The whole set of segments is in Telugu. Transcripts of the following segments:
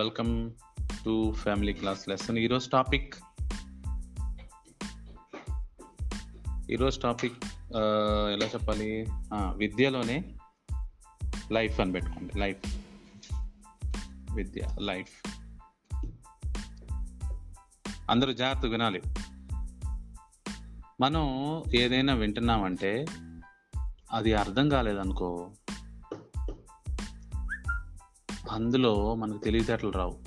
Welcome to family class lesson ఈరోజు టాపిక్ ఈరోజు టాపిక్ ఎలా చెప్పాలి? విద్యలోనే లైఫ్ అని పెట్టుకోండి. లైఫ్ విద్య లైఫ్ అందరూ జాగ్రత్తగా వినాలి. మనం ఏదైనా వింటున్నామంటే అది అర్థం కాలేదనుకో అందులో మనకు తెలివితేటలు రావు.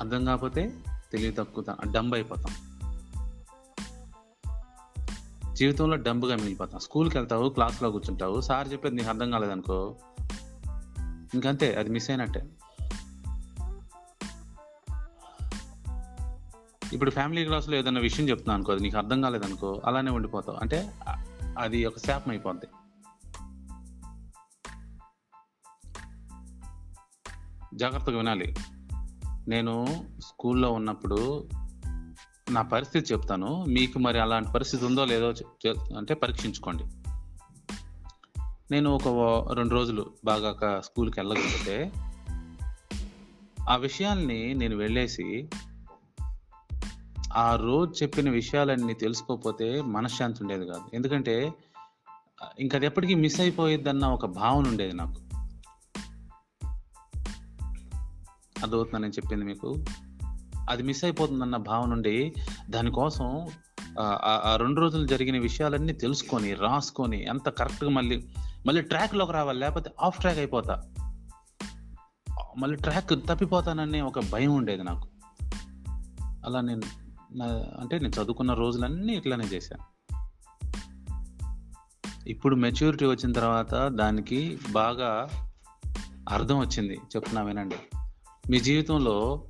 అర్థం కాకపోతే తెలివి తక్కువ డంబ్ అయిపోతాం. జీవితంలో డంబ్గా మిగిలిపోతాం. స్కూల్కి వెళ్తావు క్లాస్లో కూర్చుంటావు సార్ చెప్పేది నీకు అర్థం కాలేదనుకో ఇంకంతే అది మిస్ అయినట్టే. ఇప్పుడు ఫ్యామిలీ క్లాస్లో ఏదైనా విషయం చెప్తున్నాను అనుకో అది నీకు అర్థం కాలేదనుకో అలానే ఉండిపోతావు. అంటే అది ఒక శాపం అయిపోద్ది. జాగ్రత్తగా వినాలి. నేను స్కూల్లో ఉన్నప్పుడు నా పరిస్థితి చెప్తాను. మీకు మరి అలాంటి పరిస్థితి ఉందో లేదో చెప్- అంటే పరీక్షించుకోండి. నేను ఒక రెండు రోజులు బాగా స్కూల్కి వెళ్ళకపోతే ఆ విషయాల్ని నేను వెళ్ళేసి ఆ రోజు చెప్పిన విషయాలన్నీ తెలుసుకోకపోతే మనశ్శాంతి ఉండేది కాదు. ఎందుకంటే ఇంకా అది ఎప్పటికీ మిస్ అయిపోయిద్దన్న ఒక భావన ఉండేది నాకు. అర్థమవుతుందని నేను చెప్పింది మీకు. అది మిస్ అయిపోతుందన్న భావన ఉండి దానికోసం ఆ- రెండు రోజులు జరిగిన విషయాలన్నీ తెలుసుకొని రాసుకొని ఎంత కరెక్ట్గా మళ్ళీ మళ్ళీ ట్రాక్లోకి రావాలి లేకపోతే ఆఫ్ ట్రాక్ అయిపోతా. మళ్ళీ ట్రాక్ తప్పిపోతాననే ఒక భయం ఉండేది నాకు. అలా నేను నా అంటే నేను చదువుకున్న రోజులన్నీ ఇట్లానే చేశాను ఇప్పుడు మెచ్యూరిటీ వచ్చిన తర్వాత దానికి బాగా అర్థం వచ్చింది. చెప్తున్నా వినండి. మీ జీవితంలో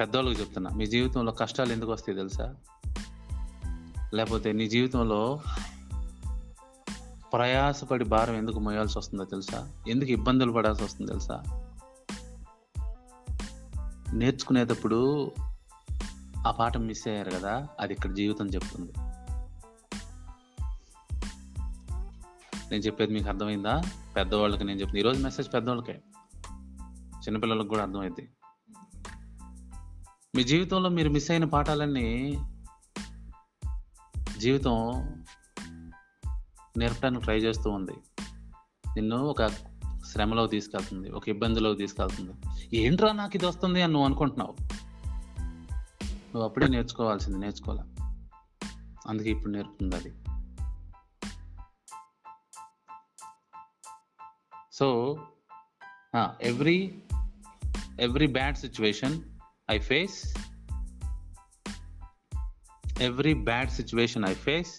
పెద్దవాళ్ళకి చెప్తున్నా మీ జీవితంలో కష్టాలు ఎందుకు వస్తాయి తెలుసా? లేకపోతే నీ జీవితంలో ప్రయాసపడి భారం ఎందుకు మోయాల్సి వస్తుందో తెలుసా? ఎందుకు ఇబ్బందులు పడాల్సి వస్తుందో తెలుసా? నేర్చుకునేటప్పుడు ఆ పాఠం మిస్ అయ్యారు కదా అది ఇక్కడ జీవితం చెప్తుంది. నేను చెప్పేది మీకు అర్థమైందా? పెద్దవాళ్ళకి నేను చెప్తుంది ఈరోజు మెసేజ్ పెద్దవాళ్ళకే చిన్నపిల్లలకు కూడా అర్థమైంది మీ జీవితంలో మీరు మిస్ అయిన పాఠాలన్నీ జీవితం నేర్పడానికి ట్రై చేస్తూ ఉంది. నిన్ను ఒక శ్రమలో తీసుకెళ్తుంది ఒక ఇబ్బందిలో తీసుకెళ్తుంది. ఏంట్రా నాకు ఇది వస్తుంది అని నువ్వు అనుకుంటున్నావు. నువ్వు అప్పుడే నేర్చుకోవాల్సింది నేర్చుకోవాలా? అందుకే ఇప్పుడు నేర్పుతుంది అది. So every every bad situation I face every bad situation I face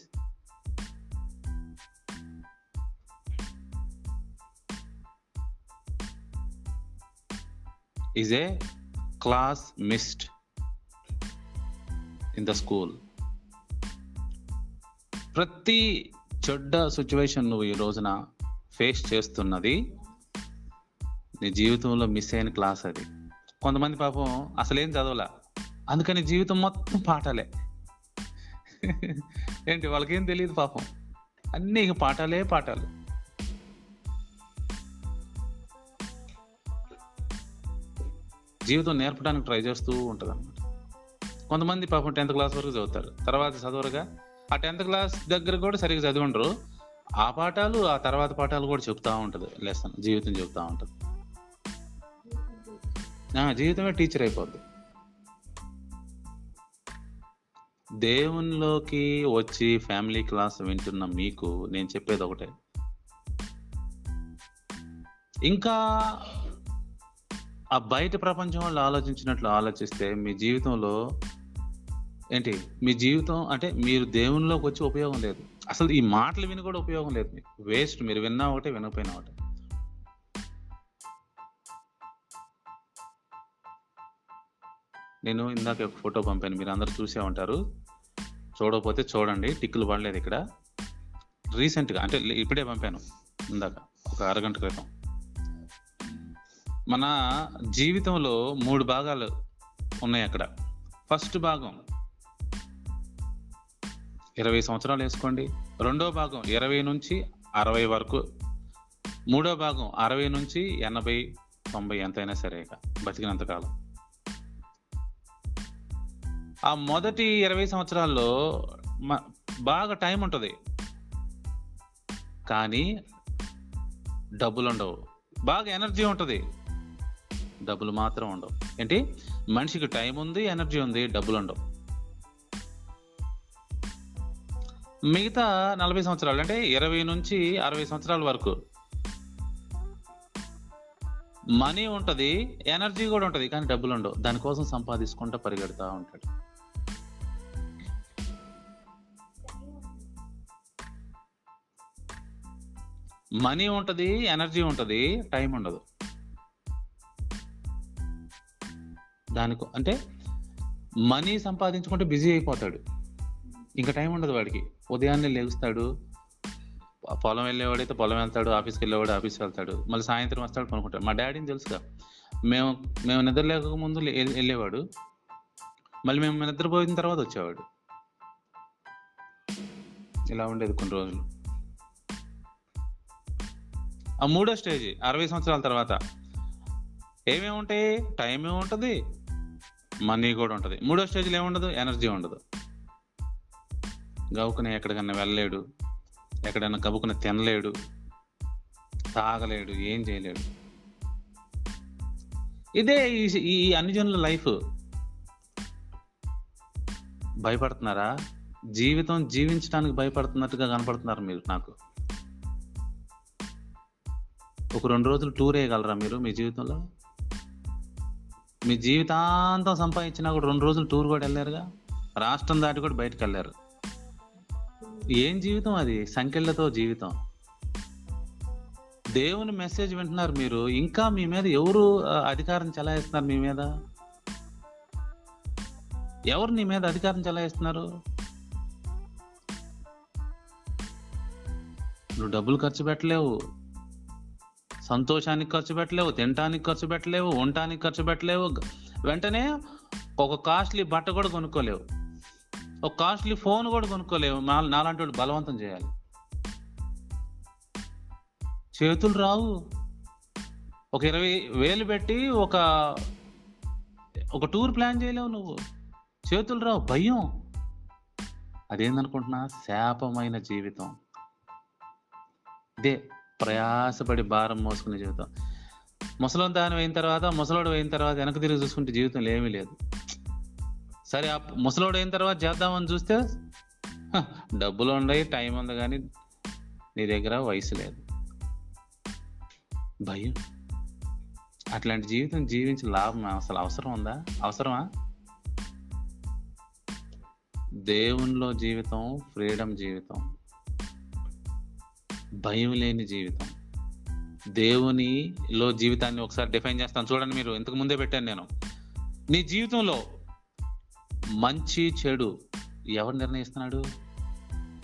is a class missed in the school ప్రతి చెడ్డ సిచ్యువేషన్ నువ్వు ఈ రోజున ఫేస్ చేస్తున్నది నీ జీవితంలో మిస్ అయిన క్లాస్ అది. కొంతమంది పాపం అసలేం చదవలా. అందుకని జీవితం మొత్తం పాఠాలే. ఏంటి వాళ్ళకేం తెలియదు పాపం. అన్నీ ఇక పాఠాలే పాఠాలు. జీవితం నేర్పడానికి ట్రై చేస్తూ ఉంటుంది అనమాట కొంతమంది పాపం టెన్త్ క్లాస్ వరకు చదువుతారు. తర్వాత చదవరుగా. ఆ టెన్త్ క్లాస్ దగ్గర కూడా సరిగ్గా చదివి ఉండరు. ఆ పాఠాలు ఆ తర్వాత పాఠాలు కూడా చెప్తా ఉంటుంది. లెసన్ జీవితం చెప్తా ఉంటుంది. జీవితమే టీచర్ అయిపోద్ది. దేవునిలోకి వచ్చి ఫ్యామిలీ క్లాస్ వింటున్న మీకు నేను చెప్పేది ఒకటే. ఇంకా ఆ బయట ప్రపంచం వాళ్ళు ఆలోచించినట్లు ఆలోచిస్తే మీ జీవితంలో ఏంటి? మీ జీవితం అంటే మీరు దేవునిలోకి వచ్చి ఉపయోగం లేదు. అసలు ఈ మాటలు విని కూడా ఉపయోగం లేదు మీకు. వేస్ట్ మీరు విన్నా ఒకటే వినకపోయినా ఒకటే. నేను ఇందాక ఒక ఫోటో పంపాను మీరు అందరు చూసే ఉంటారు. చూడకపోతే చూడండి టిక్కులు పడలేదు ఇక్కడ. రీసెంట్గా అంటే ఇప్పుడే పంపాను ఇందాక ఒక అరగంట క్రితం. మన జీవితంలో మూడు భాగాలు ఉన్నాయి అక్కడ. ఫస్ట్ భాగం ఇరవై సంవత్సరాలు వేసుకోండి. రెండో భాగం ఇరవై నుంచి అరవై వరకు. మూడో భాగం అరవై నుంచి ఎనభై తొంభై ఎంతైనా సరే ఇక బతికినంతకాలం ఆ మొదటి ఇరవై సంవత్సరాల్లో మ- బాగా టైం ఉంటుంది. కానీ డబ్బులు ఉండవు. బాగా ఎనర్జీ ఉంటుంది. డబ్బులు మాత్రం ఉండవు. ఏంటి? మనిషికి టైం ఉంది ఎనర్జీ ఉంది డబ్బులు ఉండవు. మిగతా నలభై సంవత్సరాలు అంటే ఇరవై నుంచి అరవై సంవత్సరాల వరకు మనీ ఉంటుంది ఎనర్జీ కూడా ఉంటుంది కానీ డబ్బులు ఉండవు. దానికోసం సంపాదించుకుంటూ పరిగెడతా ఉంటాడు. మనీ ఉంటుంది ఎనర్జీ ఉంటుంది టైం ఉండదు. దానికి అంటే మనీ సంపాదించుకుంటే బిజీ అయిపోతాడు. ఇంకా టైం ఉండదు వాడికి. ఉదయాన్నే లేగుస్తాడు పొలం వెళ్ళేవాడైతే పొలం వెళ్తాడు ఆఫీస్కి వెళ్ళేవాడు ఆఫీస్కి వెళ్తాడు. మళ్ళీ సాయంత్రం వస్తాడు పనుకుంటాడు. మా డాడీని తెలుసుగా మేము మేము నిద్ర లేక ముందు వెళ్ళేవాడు. మళ్ళీ మేము నిద్రపోయిన తర్వాత వచ్చేవాడు. ఇలా ఉండేది కొన్ని రోజులు. ఆ మూడో స్టేజ్ అరవై సంవత్సరాల తర్వాత. ఏమేమి ఉంటాయి? టైం ఏముంటుంది మనీ కూడా ఉంటుంది. మూడో స్టేజ్లో ఏముండదు ఎనర్జీ ఉండదు. గవుకుని ఎక్కడికన్నా వెళ్ళలేడు. ఎక్కడైనా గబుకుని తినలేడు. తాగలేడు. ఏం చేయలేడు. ఇదే ఈ- ఈ అన్ని జనుల లైఫ్. భయపడుతున్నారా? జీవితం జీవించడానికి భయపడుతున్నట్టుగా కనపడుతున్నారు మీరు నాకు. ఒక రెండు రోజులు టూర్ వేయగలరా మీరు మీ జీవితంలో? మీ జీవితాంతం సంపాదించినా కూడా రెండు రోజులు టూర్ కూడా వెళ్ళారుగా? రాష్ట్రం దాటి కూడా బయటకు వెళ్ళారు. ఏం జీవితం అది? సంఖ్యలతో జీవితం. దేవుని మెసేజ్ వింటున్నారు మీరు. ఇంకా మీ మీద ఎవరు అధికారం చెలాయిస్తున్నారు మీ మీద? ఎవరు నీ మీద అధికారం చెలాయిస్తున్నారు? నువ్వు డబ్బులు ఖర్చు పెట్టలేవు. సంతోషానికి ఖర్చు పెట్టలేవు తినటానికి ఖర్చు పెట్టలేవు ఉండటానికి ఖర్చు పెట్టలేవు. వెంటనే ఒక కాస్ట్లీ బట్ట కూడా కొనుక్కోలేవు. ఒక కాస్ట్లీ ఫోన్ కూడా కొనుక్కోలేవు. నాలాంటి వాడు బలవంతం చేయాలి. చేతులు రావు. ఒక ఇరవై వేలు పెట్టి ఒక ఒక టూర్ ప్లాన్ చేయలేవు నువ్వు. చేతులు రావు. భయం. అదేందనుకుంటున్నా? శాపమైన జీవితం. ఇదే ప్రయాసపడి భారం మోసుకునే జీవితం. ముసలం దాని అయిన తర్వాత ముసలోడు అయిన తర్వాత వెనక తిరిగి చూసుకుంటే జీవితంలో ఏమీ లేదు. సరే ఆ ముసలోడు అయిన తర్వాత చేద్దామని చూస్తే డబ్బులు ఉన్నాయి టైం ఉంది కానీ నీ దగ్గర వయసు లేదు. భయం. అట్లాంటి జీవితం జీవించి లాభం అసలు అవసరం ఉందా? అవసరమా? దేవునిలో జీవితం ఫ్రీడమ్ జీవితం. భయం లేని జీవితం. దేవునిలో జీవితాన్ని ఒకసారి డిఫైన్ చేస్తాను. చూడండి మీరు ఇంతకు ముందే పెట్టాను నేను. నీ జీవితంలో మంచి చెడు ఎవరు నిర్ణయిస్తున్నాడు?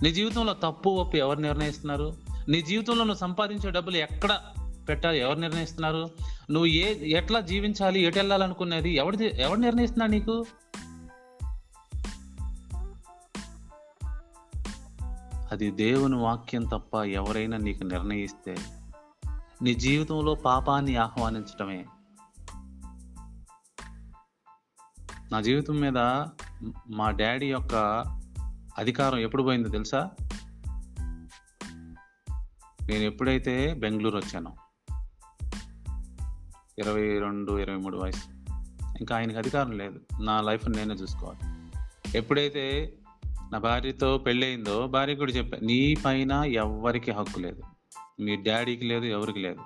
నీ జీవితంలో తప్పు ఒప్పు ఎవరు నిర్ణయిస్తున్నారు? నీ జీవితంలో నువ్వు సంపాదించే డబ్బులు ఎక్కడ పెట్టాలి? ఎవరు నిర్ణయిస్తున్నారు? నువ్వు ఏ ఎట్లా జీవించాలి? ఎటు వెళ్ళాలనుకునేది ఎవరి ఎవరు నిర్ణయిస్తున్నా నీకు? అది దేవుని వాక్యం తప్ప ఎవరైనా నీకు నిర్ణయిస్తే నీ జీవితంలో పాపాన్ని ఆహ్వానించటమే. నా జీవితం మీద మా డాడీ యొక్క అధికారం ఎప్పుడు పోయిందో తెలుసా? నేను ఎప్పుడైతే బెంగళూరు వచ్చానో ఇరవై రెండు ఇరవై మూడు వయసు ఇంకా ఆయనకి అధికారం లేదు. నా లైఫ్ నేనే చూసుకోవాలి. ఎప్పుడైతే నా భార్యతో పెళ్ళయిందో భార్య కూడా చెప్పా నీ పైన ఎవ్వరికి హక్కు లేదు. మీ డాడీకి లేదు ఎవరికి లేదు.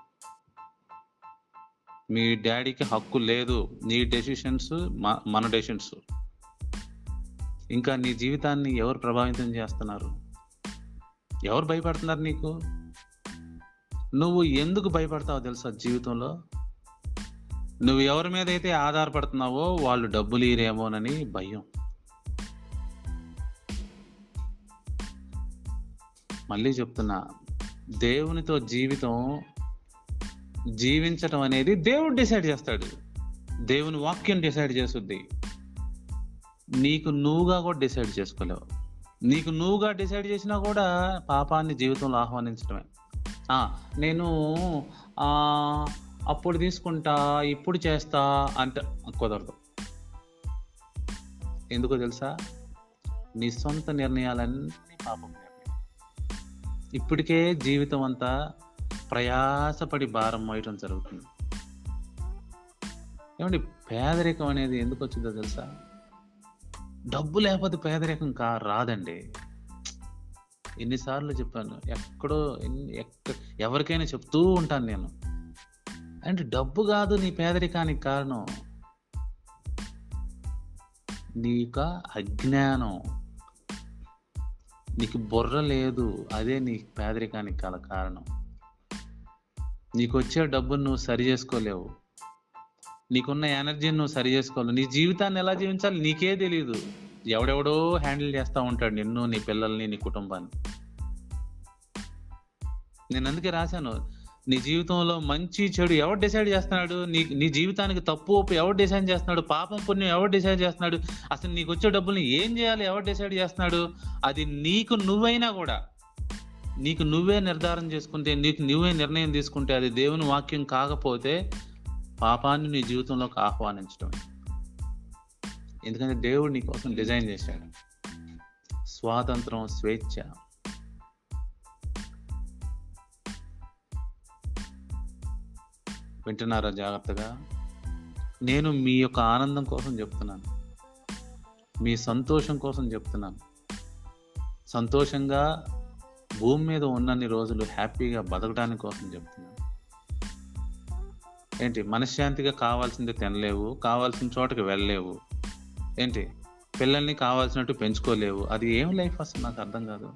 మీ డాడీకి హక్కు లేదు. నీ డెసిషన్స్ మన డెసిషన్స్. ఇంకా నీ జీవితాన్ని ఎవరు ప్రభావితం చేస్తున్నారు? ఎవరు భయపడుతున్నారు నీకు? నువ్వు ఎందుకు భయపడతావో తెలుసా జీవితంలో? నువ్వు ఎవరి మీద అయితే ఆధారపడుతున్నావో వాళ్ళు డబ్బులు ఇరేమోనని భయం. మళ్ళీ చెప్తున్నా. దేవునితో జీవితం జీవించటం అనేది దేవుడు డిసైడ్ చేస్తాడు. దేవుని వాక్యం డిసైడ్ చేస్తుంది. నీకు నువ్వుగా కూడా డిసైడ్ చేసుకోలేవు. నీకు నువ్వుగా డిసైడ్ చేసినా కూడా పాపాన్ని జీవితంలో ఆహ్వానించడమే నేను అప్పుడు తీసుకుంటా ఇప్పుడు చేస్తా అంటే కుదరదు. ఎందుకో తెలుసా? నీ సొంత నిర్ణయాలన్నీ పాపం. ఇప్పటికే జీవితం అంతా ప్రయాసపడి భారం మోయటం జరుగుతుంది. ఏమండి పేదరికం అనేది ఎందుకు వచ్చిందో తెలుసా? డబ్బు లేకపోతే పేదరికం కా రాదండి. ఎన్నిసార్లు చెప్పాను ఎక్కడో ఎక్క ఎవరికైనా చెప్తూ ఉంటాను నేను. అంటే డబ్బు కాదు నీ పేదరికానికి కారణం నీక అజ్ఞానం. నీకు బుర్ర లేదు అదే నీ పేదరికానికి గల కారణం. నీకు వచ్చే డబ్బును నువ్వు సరి చేసుకోలేవు. నీకున్న ఎనర్జీని నువ్వు సరి చేసుకోలేవు. నీ జీవితాన్ని ఎలా జీవించాలి నీకే తెలియదు ఎవడెవడో హ్యాండిల్ చేస్తూ ఉంటాడు నిన్ను నీ పిల్లల్ని నీ కుటుంబాన్ని. నేను అందుకే రాశాను నీ జీవితంలో మంచి చెడు ఎవరు డిసైడ్ చేస్తున్నాడు? నీ నీ జీవితానికి తప్పు ఒప్పు ఎవరు డిసైడ్ చేస్తున్నాడు? పాపం పుణ్యం ఎవరు డిసైడ్ చేస్తున్నాడు? అసలు నీకు వచ్చే డబ్బుల్ని ఏం చేయాలి? ఎవరు డిసైడ్ చేస్తున్నాడు? అది నీకు నువ్వైనా కూడా. నీకు నువ్వే నిర్ధారణ చేసుకుంటే నీకు నువ్వే నిర్ణయం తీసుకుంటే అది దేవుని వాక్యం కాకపోతే పాపాన్ని నీ జీవితంలోకి ఆహ్వానించడం. ఎందుకంటే దేవుడు నీ కోసం డిజైన్ చేశాడు. స్వాతంత్రం స్వేచ్ఛ వింటున్నారా జాగ్రత్తగా? నేను మీ యొక్క ఆనందం కోసం చెప్తున్నాను. మీ సంతోషం కోసం చెప్తున్నాను. సంతోషంగా భూమి మీద ఉన్నన్ని రోజులు హ్యాపీగా బతకడానికి కోసం చెప్తున్నాను. ఏంటి? మనశ్శాంతిగా కావాల్సింది తినలేవు కావాల్సిన చోటకి వెళ్ళలేవు. ఏంటి? పిల్లల్ని కావాల్సినట్టు పెంచుకోలేవు. అది ఏం లైఫ్ అసలు? నాకు అర్థం కాదు.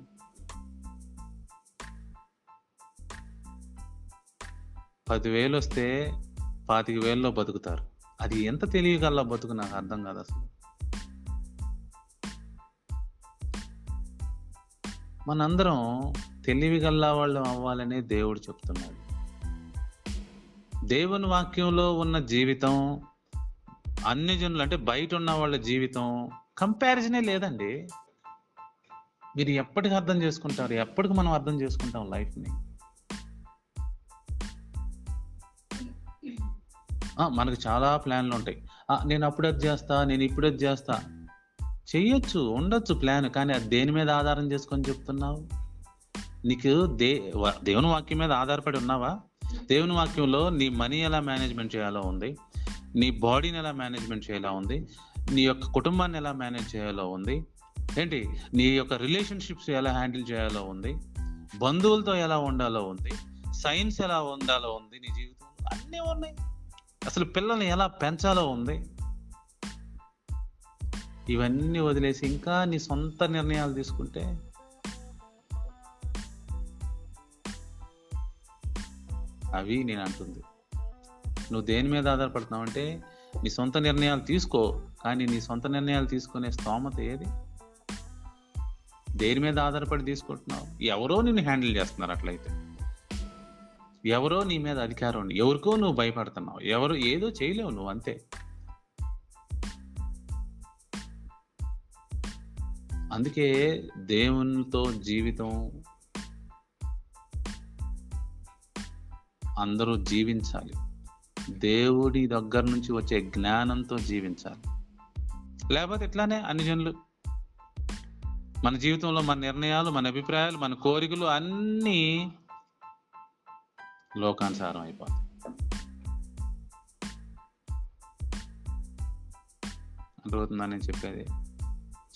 పదివేలు వస్తే పాతిక వేలలో బతుకుతారు. అది ఎంత తెలియగల బతుకు నాకు అర్థం కాదు అసలు. మనందరం తెలివిగల్లా వాళ్ళం అవ్వాలని దేవుడు చెప్తున్నాడు. దేవుని వాక్యంలో ఉన్న జీవితం అన్ని జనులు అంటే బయట ఉన్న వాళ్ళ జీవితం కంపారిజనే లేదండి. మీరు ఎప్పటికి అర్థం చేసుకుంటారు ఎప్పటికి మనం అర్థం చేసుకుంటాం లైఫ్ని. మనకు చాలా ప్లాన్లు ఉంటాయి. నేను అప్పుడు అది చేస్తా నేను ఇప్పుడు అది చేస్తా. చెయ్యొచ్చు ఉండొచ్చు ప్లాన్ కానీ అది దేని మీద ఆధారం చేసుకొని చెప్తున్నావు? నీకు దే దేవుని వాక్యం మీద ఆధారపడి ఉన్నావా? దేవుని వాక్యంలో నీ మనీ ఎలా మేనేజ్మెంట్ చేయాలో ఉంది నీ బాడీని ఎలా మేనేజ్మెంట్ చేయాలో ఉంది నీ యొక్క కుటుంబాన్ని ఎలా మేనేజ్ చేయాలో ఉంది ఏంటి? నీ యొక్క రిలేషన్షిప్స్ ఎలా హ్యాండిల్ చేయాలో ఉంది బంధువులతో ఎలా ఉండాలో ఉంది సైన్స్ ఎలా ఉండాలో ఉంది నీ జీవితంలో? అన్నీ ఉన్నాయి. అసలు పిల్లల్ని ఎలా పెంచాలో ఉంది. ఇవన్నీ వదిలేసి ఇంకా నీ సొంత నిర్ణయాలు తీసుకుంటే. అవి నేను అంటుంది. నువ్వు దేని మీద ఆధారపడుతున్నావు అంటే నీ సొంత నిర్ణయాలు తీసుకో కానీ నీ సొంత నిర్ణయాలు తీసుకునే స్తోమత ఏది? దేని మీద ఆధారపడి తీసుకుంటున్నావు? ఎవరో నిన్ను హ్యాండిల్ చేస్తున్నారు అట్లయితే. ఎవరో నీ మీద అధికారం ఉంది. ఎవరికో నువ్వు భయపడుతున్నావు. ఎవరు ఏదో చేయలేవు నువ్వు అంతే. అందుకే దేవునితో జీవితం అందరూ జీవించాలి. దేవుడి దగ్గర నుంచి వచ్చే జ్ఞానంతో జీవించాలి. లేకపోతే ఇట్లానే అన్ని జనులు మన జీవితంలో మన నిర్ణయాలు మన అభిప్రాయాలు మన కోరికలు అన్నీ లోకానుసారం అయిపోతుంది. అర్థమవుతుందని నేను చెప్పేది?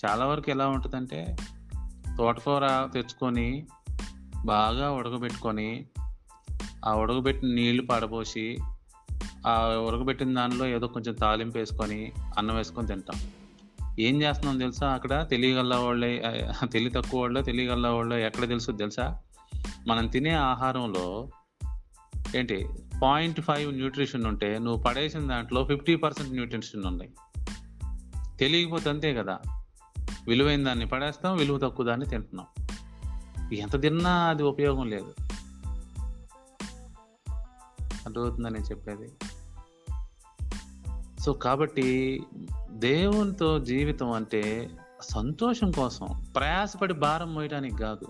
చాలా వరకు ఎలా ఉంటుందంటే తోటకూర తెచ్చుకొని బాగా ఉడకబెట్టుకొని ఆ ఉడకబెట్టిన నీళ్ళు పడబోసి ఆ ఉడకబెట్టిన దానిలో ఏదో కొంచెం తాలింపు వేసుకొని అన్నం వేసుకొని తింటాం. ఏం చేస్తున్నాం తెలుసా అక్కడ? తెలియగల వాళ్ళే తెలివి తక్కువ వాళ్ళు తెలియగల వాళ్ళు ఎక్కడ తెలుసు తెలుసా? మనం తినే ఆహారంలో ఏంటి? పాయింట్ ఫైవ్ న్యూట్రిషన్ ఉంటే నువ్వు పడేసిన దాంట్లో ఫిఫ్టీ పర్సెంట్ న్యూట్రిషన్ ఉన్నాయి తెలియకపోతే అంతే కదా. విలువైన దాన్ని పడేస్తాం విలువ తక్కువ దాన్ని తింటున్నాం. ఎంత తిన్నా అది ఉపయోగం లేదు. అర్థమవుతుందని చెప్పేది? సో కాబట్టి దేవునితో జీవితం అంటే సంతోషం కోసం ప్రయాసపడి భారం మోయడానికి కాదు.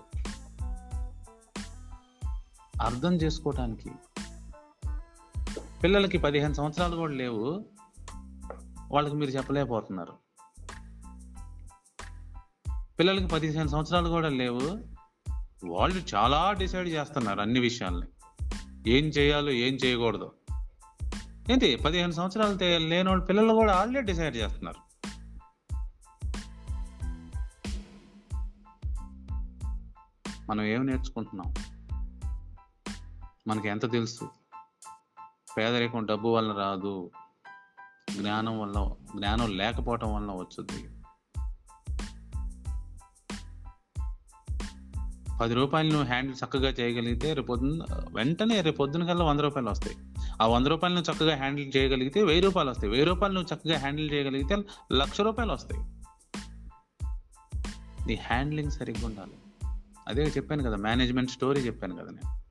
అర్థం చేసుకోవటానికి. పిల్లలకి పదిహేను సంవత్సరాలు కూడా లేవు. వాళ్ళకి మీరు చెప్పలేకపోతున్నారు. పిల్లలకి పదిహేను సంవత్సరాలు కూడా లేవు. వాళ్ళు చాలా డిసైడ్ చేస్తున్నారు అన్ని విషయాల్ని. ఏం చేయాలో ఏం చేయకూడదు. ఏంటి? పదిహేను సంవత్సరాలు లేని వాళ్ళు పిల్లలు కూడా ఆల్రెడీ డిసైడ్ చేస్తున్నారు. మనం ఏం నేర్చుకుంటున్నాం? మనకి ఎంత తెలుసు? పేదరికం డబ్బు వల్ల రాదు. జ్ఞానం వల్ల జ్ఞానం లేకపోవటం వల్ల వచ్చుద్ది. పది రూపాయలు నువ్వు హ్యాండిల్ చక్కగా చేయగలిగితే రేపు వెంటనే రేపు పొద్దున కల్లా వంద రూపాయలు వస్తాయి. ఆ వంద రూపాయలు నువ్వు చక్కగా హ్యాండిల్ చేయగలిగితే వెయ్యి రూపాయలు వస్తాయి. వెయ్యి రూపాయలు నువ్వు చక్కగా హ్యాండిల్ చేయగలిగితే లక్ష రూపాయలు వస్తాయి. నీ హ్యాండ్లింగ్ సరిగ్గా ఉండాలి. అదే చెప్పాను కదా మేనేజ్మెంట్ స్టోరీ చెప్పాను కదా నేను.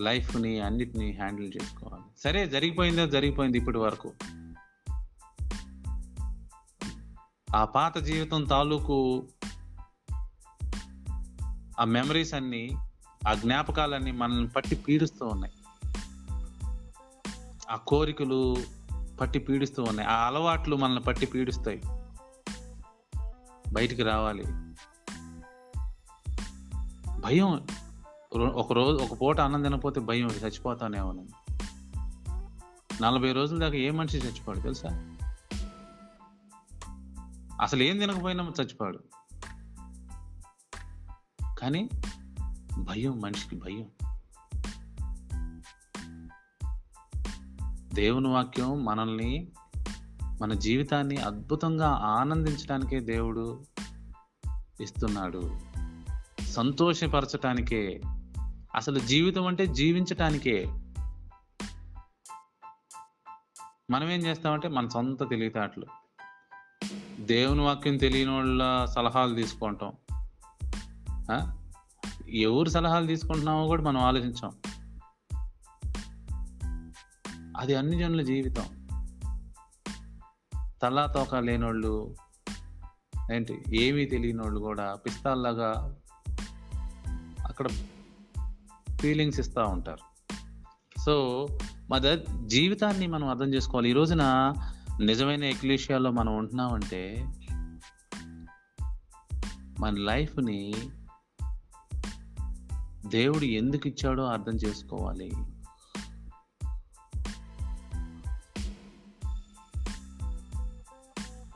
లైఫ్ని అన్నిటిని హ్యాండిల్ చేసుకోవాలి. సరే జరిగిపోయిందో? జరిగిపోయింది ఇప్పటి వరకు. ఆ పాత జీవితం తాలూకు ఆ మెమరీస్ అన్ని ఆ జ్ఞాపకాలన్నీ మనల్ని పట్టి పీడిస్తూ ఉన్నాయి. ఆ కోరికలు పట్టి పీడిస్తూ ఉన్నాయి. ఆ అలవాట్లు మనల్ని పట్టి పీడిస్తాయి. బయటికి రావాలి. భయం ఒక రోజు ఒక పూట అన్నం తినకపోతే భయం చచ్చిపోతానేమో నేను నలభై రోజుల దాకా ఏ మనిషి చచ్చిపోడు తెలుసా? అసలు ఏం తినకపోయినా చచ్చిపోడు. కానీ భయం మనిషికి భయం. దేవుని వాక్యం మనల్ని మన జీవితాన్ని అద్భుతంగా ఆనందించడానికే దేవుడు ఇస్తున్నాడు. సంతోషపరచటానికే అసలు జీవితం అంటే జీవించటానికే. మనం ఏం చేస్తామంటే మన సొంత తెలివితేటలు. దేవుని వాక్యం తెలియని వాళ్ళ సలహాలు తీసుకుంటాం ఎవరు సలహాలు తీసుకుంటున్నామో కూడా మనం ఆలోచించాం. అది అన్ని జనుల జీవితం. తలా తోక లేనోళ్ళు ఏంటి ఏమీ తెలియని వాళ్ళు కూడా పిస్తాల్లాగా అక్కడ ఫీలింగ్స్ ఇస్తూ ఉంటారు. సో మన జీవితాన్ని మనం అర్థం చేసుకోవాలి. ఈ రోజున నిజమైన ఎక్లీషియాలో మనం ఉంటున్నామంటే మన లైఫ్ని దేవుడు ఎందుకు ఇచ్చాడో అర్థం చేసుకోవాలి.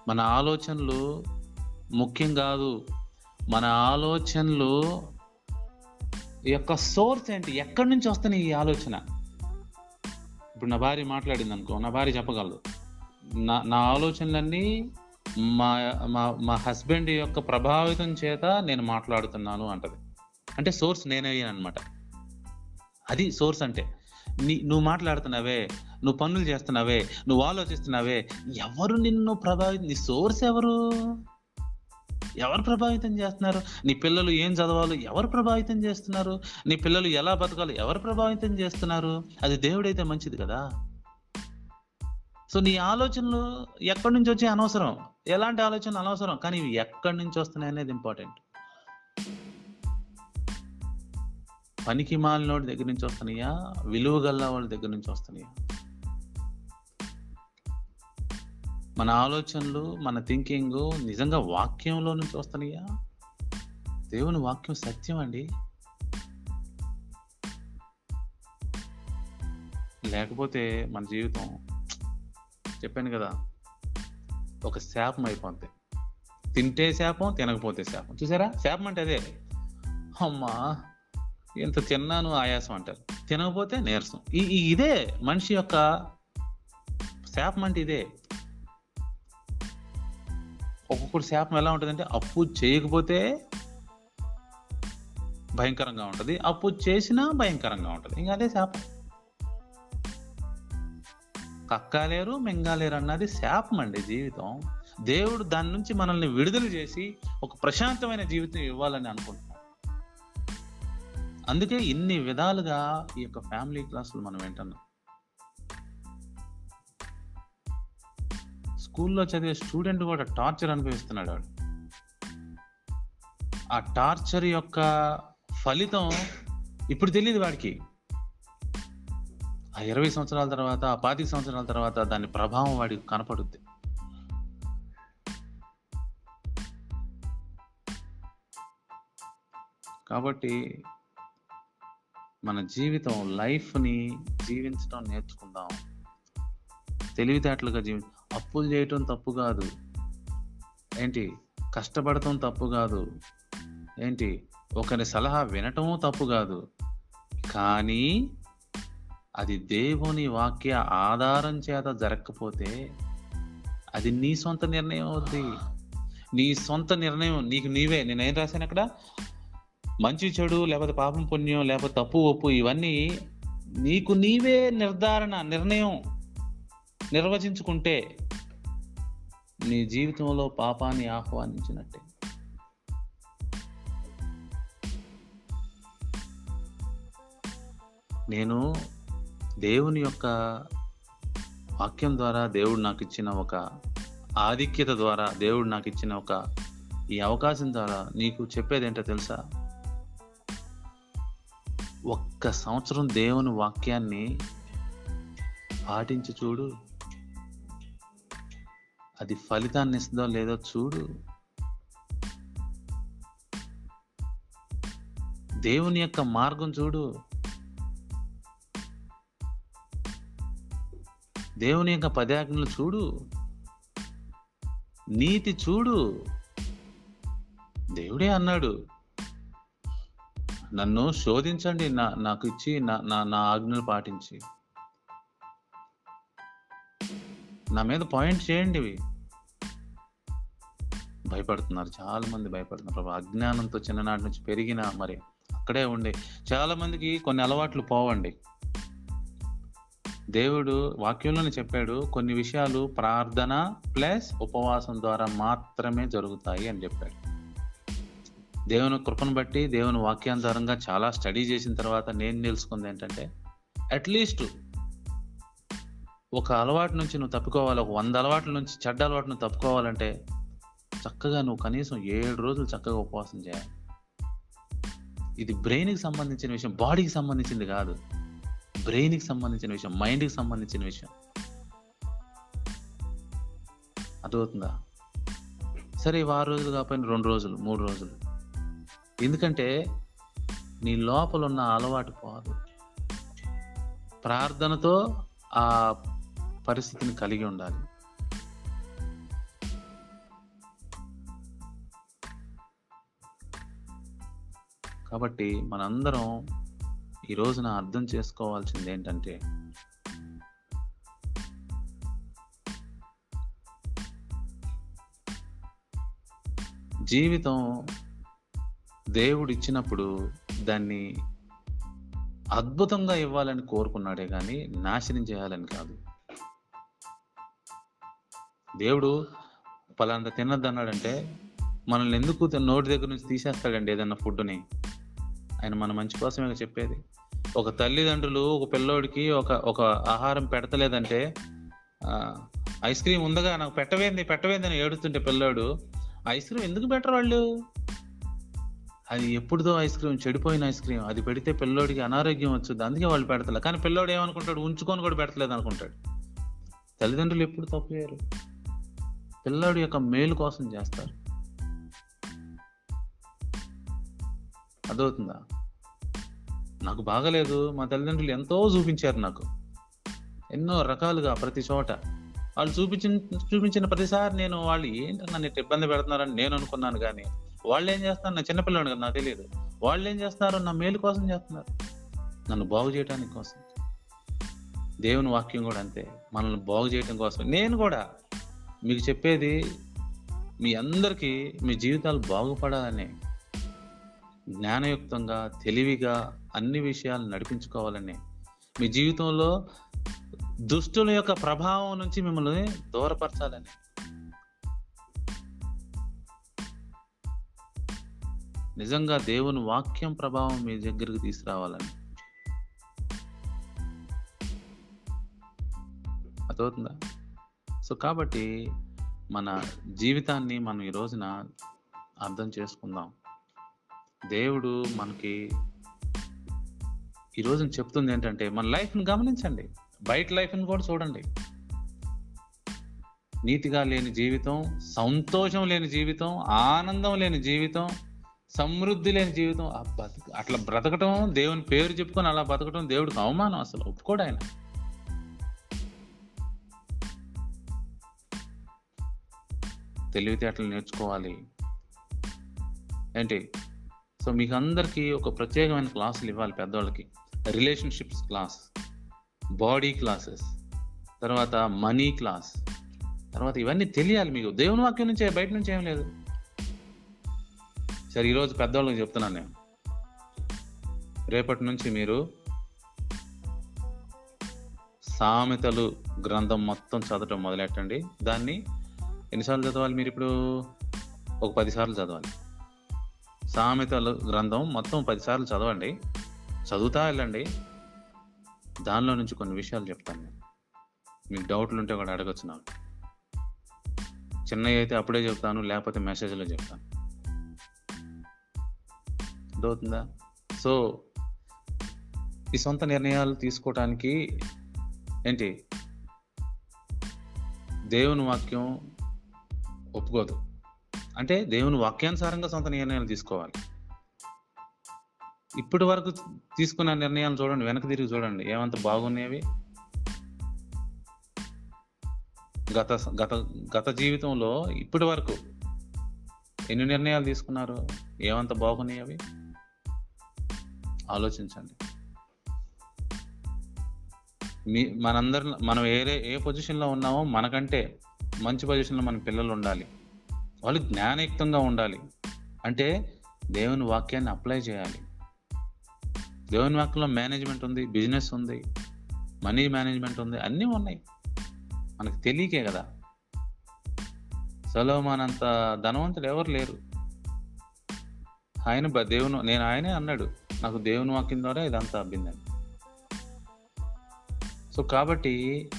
మన ఆలోచనలు ముఖ్యం కాదు. మన ఆలోచనలు యొక్క సోర్స్ ఏంటి? ఎక్కడి నుంచి వస్తుంది ఈ ఆలోచన? ఇప్పుడు నా భార్య మాట్లాడింది అనుకో నా భార్య చెప్పగలదు. నా నా ఆలోచనలన్నీ మా మా మా హస్బెండ్ యొక్క ప్రభావితం చేత నేను మాట్లాడుతున్నాను అంటది. అంటే సోర్స్ నేనే అనమాట అది సోర్స్ అంటే. నీ నువ్వు మాట్లాడుతున్నావే నువ్వు పనులు చేస్తున్నావే నువ్వు ఆలోచిస్తున్నావే ఎవరు నిన్ను ప్రభావితం నీ సోర్స్ ఎవరు? ఎవరు ప్రభావితం చేస్తున్నారు? నీ పిల్లలు ఏం చదవాలి? ఎవరు ప్రభావితం చేస్తున్నారు? నీ పిల్లలు ఎలా బతకాలి? ఎవరు ప్రభావితం చేస్తున్నారు? అది దేవుడైతే మంచిది కదా. సో నీ ఆలోచనలు ఎక్కడి నుంచి వచ్చి అనవసరం. ఎలాంటి ఆలోచనలు అనవసరం? కానీ ఇవి ఎక్కడి నుంచి వస్తున్నాయి అనేది ఇంపార్టెంట్ పనికి మాలినోడి దగ్గర నుంచి వస్తున్నాయా? విలువ గల్లా వాళ్ళ దగ్గర నుంచి వస్తున్నాయా? మన ఆలోచనలు మన థింకింగ్ నిజంగా వాక్యంలో నుంచి వస్తున్నాయా? దేవుని వాక్యం సత్యం అండి. లేకపోతే మన జీవితం చెప్పాను కదా ఒక శాపం అయిపోద్ది. తింటే శాపం తినకపోతే శాపం. చూసారా? శాపం అంటే అదే. అమ్మా ఎంత తిన్నాను ఆయాసం అంటారు. తినకపోతే నీరసం. ఈ ఈ- ఇదే మనిషి యొక్క శాపం అంటే ఇదే. ఒక్కొక్కటి శాపం ఎలా ఉంటుందంటే అప్పు చేయకపోతే భయంకరంగా ఉంటుంది. అప్పు చేసినా భయంకరంగా ఉంటుంది. ఇంకా అదే శాపం. కక్కలేరు మింగాలేరు అన్నది శాపం అండి జీవితం. దేవుడు దాని నుంచి మనల్ని విడుదల చేసి ఒక ప్రశాంతమైన జీవితం ఇవ్వాలని అనుకుంటున్నాం అందుకే ఇన్ని విధాలుగా ఈ యొక్క ఫ్యామిలీ క్లాసులు మనం వింటున్నాం స్కూల్లో చదివే స్టూడెంట్ కూడా టార్చర్ అనుభవిస్తున్నాడు వాడు. ఆ టార్చర్ యొక్క ఫలితం ఇప్పుడు తెలియదు వాడికి. ఆ ఇరవై సంవత్సరాల తర్వాత ఆ పాతిక సంవత్సరాల తర్వాత దాని ప్రభావం వాడికి కనపడుద్ది. కాబట్టి మన జీవితం లైఫ్ని జీవించడం నేర్చుకుందాం. తెలివితేటలుగా జీవి అప్పులు చేయటం తప్పు కాదు. ఏంటి? కష్టపడటం తప్పు కాదు. ఏంటి? ఒకరి సలహా వినటము తప్పు కాదు. కానీ అది దేవుని వాక్య ఆధారం చేత జరగకపోతే అది నీ సొంత నిర్ణయం అవుద్ది. నీ సొంత నిర్ణయం నీకు నీవే. నేనేం రాశాను అక్కడ? మంచి చెడు లేకపోతే పాపం పుణ్యం లేకపోతే తప్పు ఒప్పు ఇవన్నీ నీకు నీవే నిర్ధారణ నిర్ణయం. నిర్వచించుకుంటే నీ జీవితంలో పాపాన్ని ఆహ్వానించినట్టే. నేను దేవుని యొక్క వాక్యం ద్వారా దేవుడు నాకు ఇచ్చిన ఒక ఆధిక్యత ద్వారా దేవుడు నాకు ఇచ్చిన ఒక ఈ అవకాశం ద్వారా నీకు చెప్పేది ఏంటో తెలుసా? ఒక్క సంవత్సరం దేవుని వాక్యాన్ని పాటించి చూడు. అది ఫలితాన్ని ఇస్తుందో లేదో చూడు. దేవుని యొక్క మార్గం చూడు. దేవుని యొక్క పదాజ్ఞలు చూడు. నీతి చూడు. దేవుడే అన్నాడు. నన్ను శోధించండి నా నాకు ఇచ్చి నా నా నా ఆజ్ఞలు పాటించి. నా మీద పాయింట్ చేయండి ఇవి. భయపడుతున్నారు. చాలా మంది భయపడుతున్నారు. ప్రభా అజ్ఞానంతో చిన్ననాటి నుంచి పెరిగిన మరి అక్కడే ఉండే చాలా మందికి కొన్ని అలవాట్లు పోవండి. దేవుడు వాక్యంలోనే చెప్పాడు కొన్ని విషయాలు ప్రార్థన ప్లస్ ఉపవాసం ద్వారా మాత్రమే జరుగుతాయి అని చెప్పాడు. దేవుని కృపను బట్టి దేవుని వాక్యానుసారంగా చాలా స్టడీ చేసిన తర్వాత నేను తెలుసుకుంది ఏంటంటే అట్లీస్ట్ ఒక అలవాటు నుంచి నువ్వు తప్పుకోవాలి ఒక వంద అలవాట్ల నుంచి చెడ్డ అలవాటు నువ్వు తప్పుకోవాలంటే చక్కగా నువ్వు కనీసం ఏడు రోజులు చక్కగా ఉపవాసం చేయాలి. ఇది బ్రెయిన్కి సంబంధించిన విషయం బాడీకి సంబంధించింది కాదు. బ్రెయిన్కి సంబంధించిన విషయం మైండ్కి సంబంధించిన విషయం. అర్థమవుతుందా? సరే వారం రోజులు కాకపోయినా రెండు రోజులు మూడు రోజులు. ఎందుకంటే నీ లోపల ఉన్న అలవాటు పోదు. ప్రార్థనతో ఆ పరిస్థితిని కలిగి ఉండాలి. కాబట్టి మనందరం ఈ రోజున అర్థం చేసుకోవాల్సింది ఏంటంటే జీవితం దేవుడు ఇచ్చినప్పుడు దాన్ని అద్భుతంగా ఇవ్వాలని కోరుకున్నాడే కానీ నాశనం చేయాలని కాదు. దేవుడు పలాంత తినద్దు అన్నాడంటే మనల్ని ఎందుకు నోటి దగ్గర నుంచి తీసేస్తాడండి ఏదన్నా ఫుడ్ని ఆయన మన మంచి కోసమే చెప్పేది. ఒక తల్లిదండ్రులు ఒక పిల్లోడికి ఒక ఒక ఆహారం పెడతలేదంటే ఐస్ క్రీమ్ ఉందగా నాకు పెట్టవేంది పెట్టవేంది అని ఏడుతుంటే పిల్లోడు ఐస్ క్రీమ్ ఎందుకు పెట్టరు వాళ్ళు? అది ఎప్పుడుదో ఐస్ క్రీమ్ చెడిపోయిన ఐస్ క్రీమ్. అది పెడితే పిల్లోడికి అనారోగ్యం వచ్చుద్ది అందుకే వాళ్ళు పెడతలే. కానీ పిల్లోడు ఏమనుకుంటాడు? ఉంచుకొని కూడా పెడతలేదు అనుకుంటాడు. తల్లిదండ్రులు ఎప్పుడు తప్పు చేయరు. పిల్లాడు యొక్క మేలు కోసం చేస్తారు. అర్థమవుతుందా? నాకు బాగలేదు. మా తల్లిదండ్రులు ఎంతో చూపించారు నాకు. ఎన్నో రకాలుగా ప్రతి చోట. వాళ్ళు చూపించిన చూపించిన ప్రతిసారి నేను వాళ్ళు ఏంటి నన్ను ఇట్లా ఇబ్బంది పెడుతున్నారని నేను అనుకున్నాను కానీ వాళ్ళు ఏం చేస్తున్నారు? నా చిన్నపిల్లడు కదా నాకు తెలియదు. వాళ్ళు ఏం చేస్తున్నారు? నా మేలు కోసం చేస్తున్నారు. నన్ను బాగు చేయడానికి కోసం. దేవుని వాక్యం కూడా అంతే. మనల్ని బాగు చేయడం కోసం. నేను కూడా మీకు చెప్పేది మీ అందరికీ మీ జీవితాలు బాగుపడాలని జ్ఞానయుక్తంగా తెలివిగా అన్ని విషయాలు నడిపించుకోవాలని మీ జీవితంలో దుష్టుల యొక్క ప్రభావం నుంచి మిమ్మల్ని దూరపరచాలని. నిజంగా దేవుని వాక్యం ప్రభావం మీ దగ్గరికి తీసుకురావాలని. అర్థమవుతుందా? సో కాబట్టి మన జీవితాన్ని మనం ఈ రోజున అర్థం చేసుకుందాం. దేవుడు మనకి ఈరోజు చెప్తుంది ఏంటంటే మన లైఫ్ని గమనించండి. బయట లైఫ్ని కూడా చూడండి. నీతిగా లేని జీవితం సంతోషం లేని జీవితం ఆనందం లేని జీవితం సమృద్ధి లేని జీవితం ఆ బతక అట్లా బ్రతకటం దేవుని పేరు చెప్పుకొని అలా బతకటం దేవుడికి అవమానం అసలు ఒప్పుకోడు ఆయన. తెలివితేటలు నేర్చుకోవాలి. ఏంటి? సో మీకు అందరికీ ఒక ప్రత్యేకమైన క్లాసులు ఇవ్వాలి పెద్దవాళ్ళకి. రిలేషన్షిప్స్ క్లాస్ బాడీ క్లాసెస్ తర్వాత మనీ క్లాస్ తర్వాత ఇవన్నీ తెలియాలి మీకు. దేవుని వాక్యం నుంచే బయట నుంచి ఏం లేదు. సరే ఈరోజు పెద్దవాళ్ళకి చెప్తున్నాను నేను. రేపటి నుంచి మీరు సామెతలు గ్రంథం మొత్తం చదవటం మొదలెట్టండి. దాన్ని ఎన్నిసార్లు చదవాలి మీరు ఇప్పుడు? ఒక పదిసార్లు చదవాలి. సామెతలు గ్రంథం మొత్తం పదిసార్లు చదవండి. చదువుతా వెళ్ళండి. దానిలో నుంచి కొన్ని విషయాలు చెప్తాను నేను. మీకు డౌట్లు ఉంటే కూడా అడగచ్చు నాకు. చిన్నవి అయితే అప్పుడే చెప్తాను లేకపోతే మెసేజ్లో చెప్తాను. అర్థమవుతుందా? సో ఈ సొంత నిర్ణయాలు తీసుకోవటానికి ఏంటి? దేవుని వాక్యం ఒప్పుకోదు. అంటే దేవుని వాక్యానుసారంగా సొంత నిర్ణయాలు తీసుకోవాలి. ఇప్పటి వరకు తీసుకున్న నిర్ణయాలు చూడండి వెనక్కి తిరిగి చూడండి ఏమంత బాగున్నాయి గత గత గత జీవితంలో ఇప్పటి వరకు ఎన్ని నిర్ణయాలు తీసుకున్నారు? ఏమంత బాగున్నాయి అవి? ఆలోచించండి. మీ మనందరి మనం ఏ ఏ పొజిషన్లో ఉన్నామో మనకంటే మంచి పొజిషన్లో మన పిల్లలు ఉండాలి. వాళ్ళు జ్ఞానయుక్తంగా ఉండాలి. అంటే దేవుని వాక్యాన్ని అప్లై చేయాలి. దేవుని వాక్యంలో మేనేజ్మెంట్ ఉంది బిజినెస్ ఉంది మనీ మేనేజ్మెంట్ ఉంది అన్నీ ఉన్నాయి. మనకు తెలియకే కదా. సలో మనంత ధనవంతుడు ఎవరు లేరు. ఆయన దేవుని నేను ఆయనే అన్నాడు. నాకు దేవుని వాక్యం ద్వారా ఇదంతా అబ్బిందని సో కాబట్టి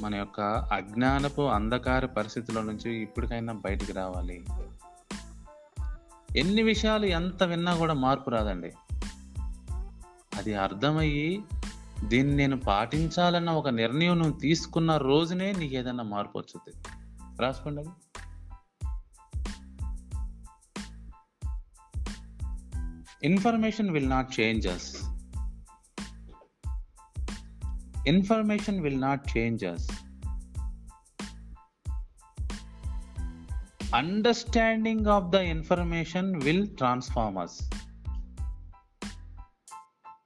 మన యొక్క అజ్ఞానపు అంధకార పరిస్థితుల నుంచి ఇప్పటికైనా బయటికి రావాలి. ఎన్ని విషయాలు ఎంత విన్నా కూడా మార్పు రాదండి. అది అర్థమయ్యి దీన్ని నేను పాటించాలన్న ఒక నిర్ణయం నువ్వు తీసుకున్న రోజునే నీకు ఏదైనా మార్పు వచ్చింది రాసుకోండి అది. Information will not change us information will not change us understanding of the information will transform us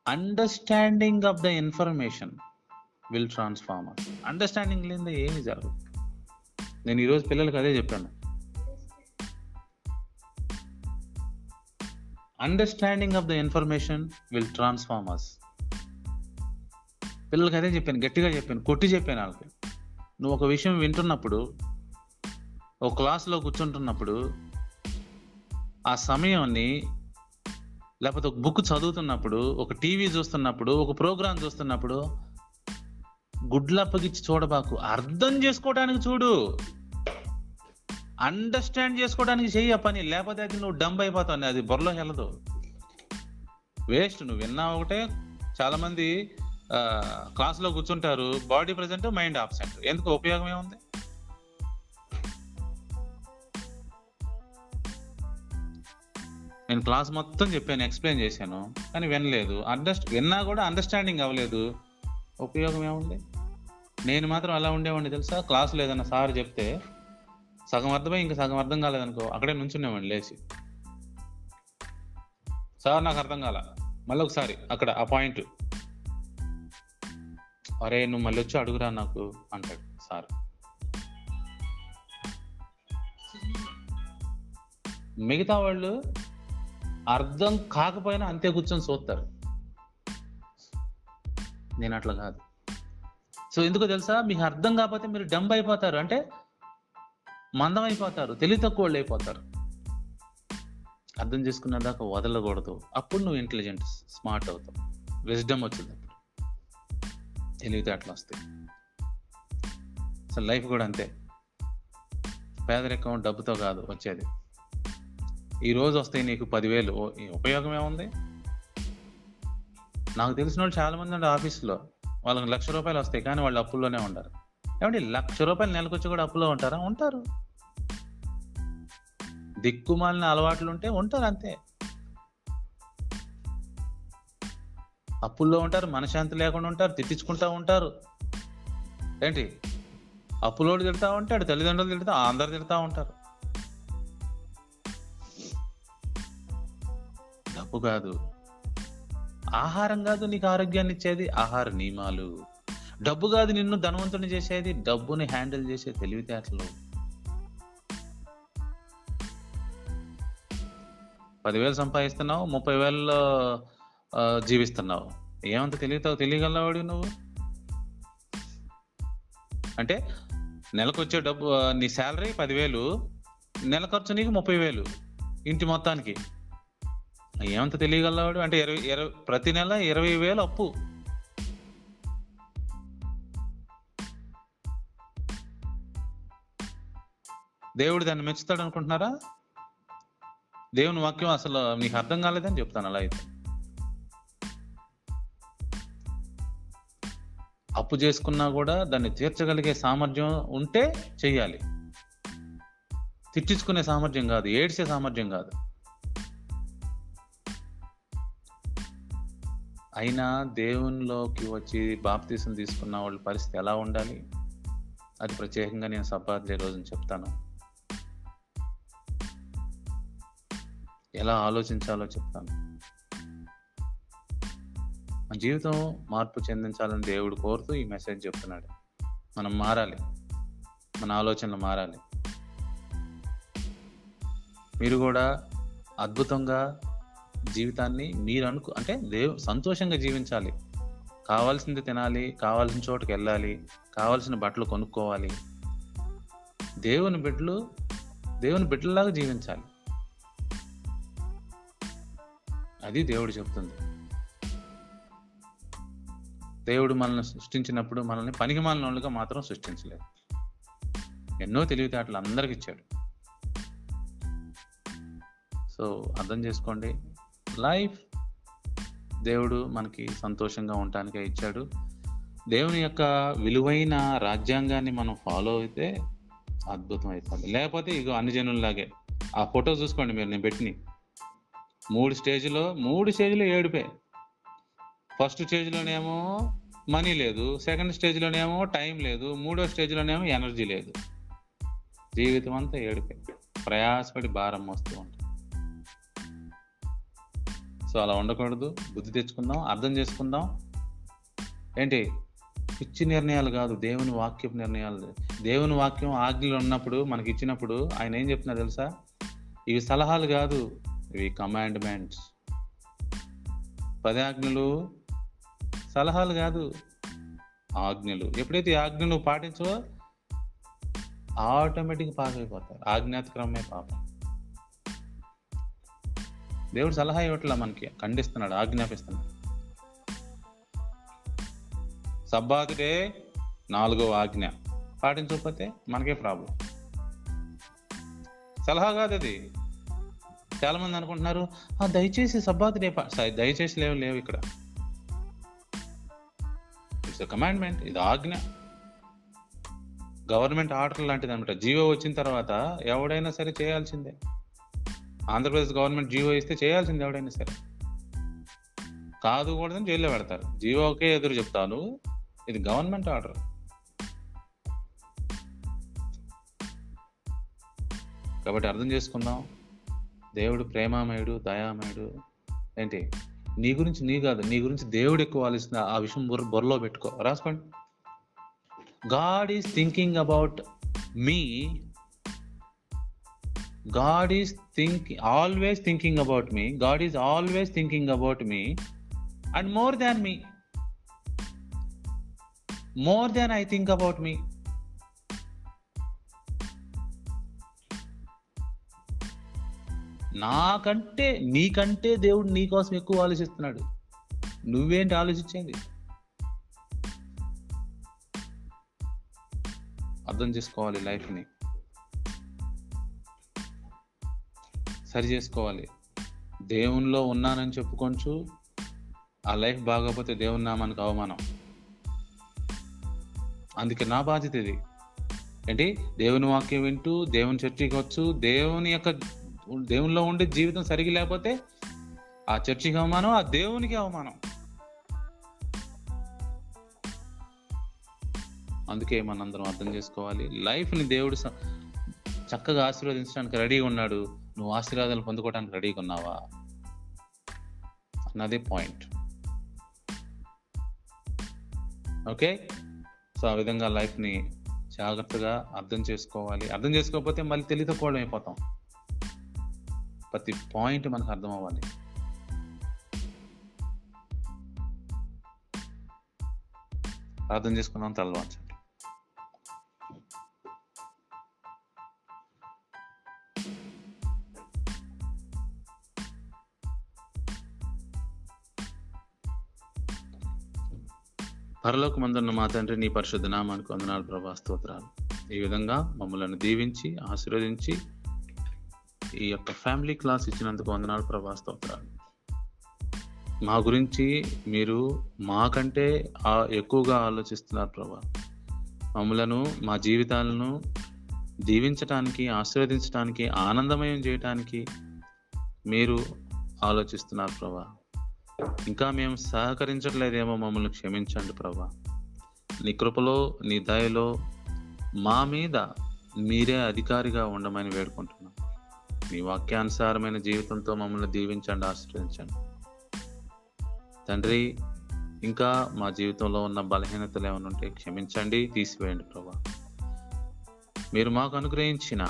understanding of the information will transform us understanding లేదా ఏమి జరగదు నేను ఈరోజు పిల్లలకి అదే చెప్పాను. Understanding of the information will transform us పిల్లలకి అదే చెప్పాను గట్టిగా చెప్పాను కొట్టి చెప్పాను వాళ్ళకి. నువ్వు ఒక విషయం వింటున్నప్పుడు ఒక క్లాస్లో కూర్చుంటున్నప్పుడు ఆ సమయాన్ని లేకపోతే ఒక బుక్ చదువుతున్నప్పుడు ఒక టీవీ చూస్తున్నప్పుడు ఒక ప్రోగ్రాం చూస్తున్నప్పుడు గుడ్లప్పగిచ్చి చూడబాకు. అర్థం చేసుకోవడానికి చూడు. అండర్స్టాండ్ చేసుకోవడానికి చెయ్యి ఆ పని. లేకపోతే అది నువ్వు డంబ్ అయిపోతావు అది బుర్రలో వెళ్ళదు. వేస్ట్ నువ్వు విన్నా ఒకటే. చాలామంది క్లాస్ క్లాస్లో కూర్చుంటారు. బాడీ ప్రజెంట్ మైండ్ ఆబ్సెంట్ ఎందుకు ఉపయోగం ఏముంది? నేను క్లాస్ మొత్తం చెప్పాను ఎక్స్ప్లెయిన్ చేశాను కానీ వినలేదు. అండర్స్ట్ విన్నా కూడా అండర్స్టాండింగ్ అవ్వలేదు. ఉపయోగం ఏముంది? నేను మాత్రం అలా ఉండేవాడిని తెలుసా? క్లాసులో ఏదైనా సార్ చెప్తే సగం అర్థమై ఇంకా సగం అర్థం కాలేదనుకో అక్కడే నుంచున్నామండి లేచి. సార్ నాకు అర్థం కాల. మళ్ళీ ఒకసారి అక్కడ ఆ పాయింట్ అరే నువ్వు మళ్ళీ వచ్చి అడుగురా నాకు అంటాడు సార్. మిగతా వాళ్ళు అర్థం కాకపోయినా అంతే కూర్చొని చూస్తారు నేను అట్లా కాదు. సో ఎందుకు తెలుసా? మీకు అర్థం కాకపోతే మీరు డంబ్ అయిపోతారు. అంటే మందం అయిపోతారు. తెలివి తక్కువ వాళ్ళు అయిపోతారు. అర్థం చేసుకున్న దాకా వదలకూడదు. అప్పుడు నువ్వు ఇంటెలిజెంట్ స్మార్ట్ అవుతావు. విజ్డమ్ వచ్చింది. తెలివితేటలు వస్తాయి. అసలు లైఫ్ కూడా అంతే. పేదరికం డబ్బుతో కాదు వచ్చేది. ఈరోజు వస్తే వస్తాయి నీకు పదివేలు. ఉపయోగం ఏముంది? నాకు తెలిసిన వాళ్ళు చాలామంది ఉండే ఆఫీస్లో వాళ్ళకి లక్ష రూపాయలు వస్తాయి కానీ వాళ్ళు అప్పుల్లోనే ఉంటారు ఏమంటే లక్ష రూపాయలు నెలకొచ్చి కూడా అప్పులో ఉంటారా? ఉంటారు. దిక్కుమాలిన అలవాట్లు ఉంటే ఉంటారు అంతే. అప్పుల్లో ఉంటారు మనశాంతి లేకుండా ఉంటారు తిట్టించుకుంటా ఉంటారు. ఏంటి? అప్పులోడు తిడతా ఉంటాడు తల్లిదండ్రులు తిడతా అందరు తిడతా ఉంటారు. డబ్బు కాదు. ఆహారం కాదు నీకు ఆరోగ్యాన్ని ఇచ్చేది ఆహార నియమాలు. డబ్బు కాదు నిన్ను ధనవంతుని చేసేది డబ్బుని హ్యాండిల్ చేసే తెలివితేటలు. పదివేలు సంపాదిస్తున్నావు ముప్పై వేలలో జీవిస్తున్నావు. ఏమంత తెలియతావు తెలియగలవాడు నువ్వు? అంటే నెలకు వచ్చే డబ్బు నీ శాలరీ పదివేలు నెల ఖర్చు నీకు ముప్పై వేలు ఇంటి మొత్తానికి. ఏమంత తెలియగలవాడు అంటే ఇరవై ఇరవై ప్రతి నెల ఇరవై వేలు అప్పు. దేవుడు దాన్ని మెచ్చుతాడు అనుకుంటున్నారా దేవుని వాక్యం అసలు నీకు అర్థం కాలేదని చెప్తాను అలా అయితే. అప్పు చేసుకున్నా కూడా దాన్ని తీర్చగలిగే సామర్థ్యం ఉంటే చెయ్యాలి. తిట్టించుకునే సామర్థ్యం కాదు ఏడ్చే సామర్థ్యం కాదు. అయినా దేవునిలోకి వచ్చి బాప్తీసం తీసుకున్న వాళ్ళ పరిస్థితి ఎలా ఉండాలి? అది ప్రత్యేకంగా నేను సబ్బాద్లే రోజున చెప్తాను. ఎలా ఆలోచించాలో చెప్తాను. మన జీవితం మార్పు చెందించాలని దేవుడు కోరుతూ ఈ మెసేజ్ చెప్తున్నాడు. మనం మారాలి. మన ఆలోచనలు మారాలి. మీరు కూడా అద్భుతంగా జీవితాన్ని మీరు అనుకు అంటే దేవు సంతోషంగా జీవించాలి. కావాల్సింది తినాలి కావాల్సిన చోటుకి వెళ్ళాలి కావాల్సిన బట్టలు కొనుక్కోవాలి. దేవుని బిడ్డలు దేవుని బిడ్డలాగా జీవించాలి. అది దేవుడు చెప్తుంది. దేవుడు మనల్ని సృష్టించినప్పుడు మనల్ని పనికి మాలినోళ్ళుగా మాత్రం సృష్టించలేదు. ఎన్నో తెలివితేటలు అందరికి ఇచ్చాడు. సో అర్థం చేసుకోండి. లైఫ్ దేవుడు మనకి సంతోషంగా ఉండటానికే ఇచ్చాడు. దేవుని యొక్క విలువైన రాజ్యాంగాన్ని మనం ఫాలో అయితే అద్భుతం అయిపోతుంది లేకపోతే ఇగో అన్ని జనుల్లాగే. ఆ ఫోటో చూసుకోండి మీరు నేను పెట్టిన మూడు స్టేజ్లో మూడు స్టేజ్లో ఏడుపే. ఫస్ట్ స్టేజ్లోనేమో మనీ లేదు సెకండ్ స్టేజ్లోనేమో టైం లేదు మూడో స్టేజ్లోనేమో ఎనర్జీ లేదు. జీవితం అంతా ఏడుపే ప్రయాసపడి భారం వస్తూ ఉంటుంది సో అలా ఉండకూడదు. బుద్ధి తెచ్చుకుందాం అర్థం చేసుకుందాం. ఏంటి? పిచ్చి నిర్ణయాలు కాదు దేవుని వాక్యపు నిర్ణయాలు. దేవుని వాక్యం ఆజ్ఞలు ఉన్నప్పుడు మనకి ఇచ్చినప్పుడు ఆయన ఏం చెప్తున్నారు తెలుసా? ఇవి సలహాలు కాదు ఇవి కమాండ్మెంట్స్ పది ఆజ్ఞలు సలహాలు కాదు. ఆజ్ఞలు. ఎప్పుడైతే ఆజ్ఞలు పాటించవో ఆటోమేటిక్ పాస్ అయిపోతారు. ఆజ్ఞాతక్రమే పాపం. దేవుడు సలహా ఇవ్వట్లా మనకి. ఖండిస్తున్నాడు ఆజ్ఞాపిస్తున్నాడు. సబ్బాతుడే నాలుగో ఆజ్ఞ. పాటించకపోతే మనకే ప్రాబ్లం. సలహా కాదు అది. చాలా మంది అనుకుంటున్నారు "ఆ, దయచేసి సబ్బాతుడే పా-" స- దయచేసి లేవు లేవు ఇక్కడ. ఇట్స్ కమాండ్మెంట్ ఇది ఆజ్ఞ. గవర్నమెంట్ ఆర్డర్ లాంటిది అనమాట జీవో వచ్చిన తర్వాత ఎవడైనా సరే చేయాల్సిందే. ఆంధ్రప్రదేశ్ గవర్నమెంట్ జీవో ఇస్తే చేయాల్సింది ఎవడైనా సరే. కాదు కూడదని జైల్లో పెడతారు. జీవోకే ఎదురు చెప్తాను. ఇది గవర్నమెంట్ ఆర్డర్ కాబట్టి అర్థం చేసుకుందాం. దేవుడు ప్రేమామయుడు దయామయుడు. ఏంటి? నీ గురించి నీ కాదు నీ గురించి దేవుడు ఎక్కువ ఆలోచన ఆ విషయం బుర్ర బుర్రలో పెట్టుకో. రాసుకోండి. God is thinking about me God is thinking always thinking about me God is always thinking about me and more than me more than I think about me నాకంటే నీకంటే దేవుడు నీకోసం ఎక్కువ ఆలోచిస్తున్నాడు. నువ్వేంటి ఆలోచించేది? అర్థం చేసుకోవాలి లైఫ్ని. సరి చేసుకోవాలి. దేవునిలో ఉన్నానని చెప్పుకొంచు. ఆ లైఫ్ బాగోకపోతే దేవుని నామానికి అవమానం. అందుకే నా బాధ్యత ఇది. ఏంటి? దేవుని వాక్యం వింటూ దేవుని చర్చికి వచ్చు దేవుని యొక్క దేవునిలో ఉండే జీవితం సరిగి లేకపోతే ఆ చర్చికి అవమానం ఆ దేవునికి అవమానం. అందుకే మనందరం అర్థం చేసుకోవాలి. లైఫ్ని దేవుడు చక్కగా ఆశీర్వదించడానికి రెడీగా ఉన్నాడు. నువ్వు ఆశీర్వాదాలు పొందుకోవడానికి రెడీగా ఉన్నావా? అన్నదే పాయింట్. ఓకే? సో ఆ విధంగా లైఫ్ని జాగ్రత్తగా అర్థం చేసుకోవాలి. అర్థం చేసుకోకపోతే మళ్ళీ తెలియకపోవడం అయిపోతాం. ప్రతి పాయింట్ మనకు అర్థం అవ్వాలి. అర్థం చేసుకున్నాం తలవాల్చండి పరలోక మందున్న మా తండ్రి నీ పరిశుద్ధ నామానికి వందనాలు ప్రభా స్తోత్రాలు. ఈ విధంగా మమ్మలను దీవించి ఆశీర్వదించి ఈ యొక్క ఫ్యామిలీ క్లాస్ ఇచ్చినందుకు వందనాలు ప్రభా స్తోత్రాలు. మా గురించి మీరు మాకంటే ఎక్కువగా ఆలోచిస్తున్నారు ప్రభా. మమ్మలను మా జీవితాలను దీవించటానికి ఆశీర్వదించడానికి ఆనందమయం చేయటానికి మీరు ఆలోచిస్తున్నారు ప్రభా. ఇంకా మేము సహకరించట్లేదేమో మమ్మల్ని క్షమించండి ప్రభా. నీ కృపలో నీ దయలో మా మీద మీరే అధికారిగా ఉండమని వేడుకుంటున్నాం. మీ వాక్యానుసారమైన జీవితంతో మమ్మల్ని దీవించండి ఆశ్రయించండి. తండ్రి ఇంకా మా జీవితంలో ఉన్న బలహీనతలు ఏమైనా ఉంటే క్షమించండి తీసివేయండి ప్రభా. మీరు మాకు అనుగ్రహించిన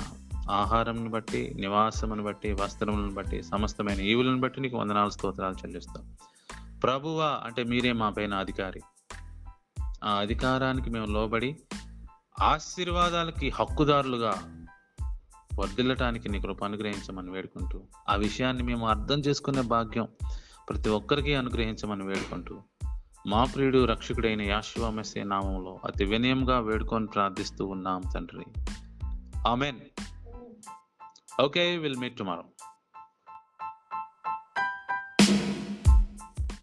ఆహారంను బట్టి నివాసమును బట్టి వస్త్రములను బట్టి సమస్తమైన ఈవులను బట్టి నీకు వందనాలు స్తోత్రాలు చెల్లిస్తాం. ప్రభువా అంటే మీరే మా పైన అధికారి. ఆ అధికారానికి మేము లోబడి ఆశీర్వాదాలకి హక్కుదారులుగా వర్దిల్లటానికి నీ కృప అనుగ్రహించమని వేడుకుంటూ ఆ విషయాన్ని మేము అర్థం చేసుకునే భాగ్యం ప్రతి ఒక్కరికి అనుగ్రహించమని వేడుకుంటూ మా ప్రియుడు రక్షకుడైన యాశ్వ మెస్సే నామంలో అతి వినయంగా వేడుకొని ప్రార్థిస్తూ ఉన్నాం తండ్రి. Amen. Okay will meet tomorrow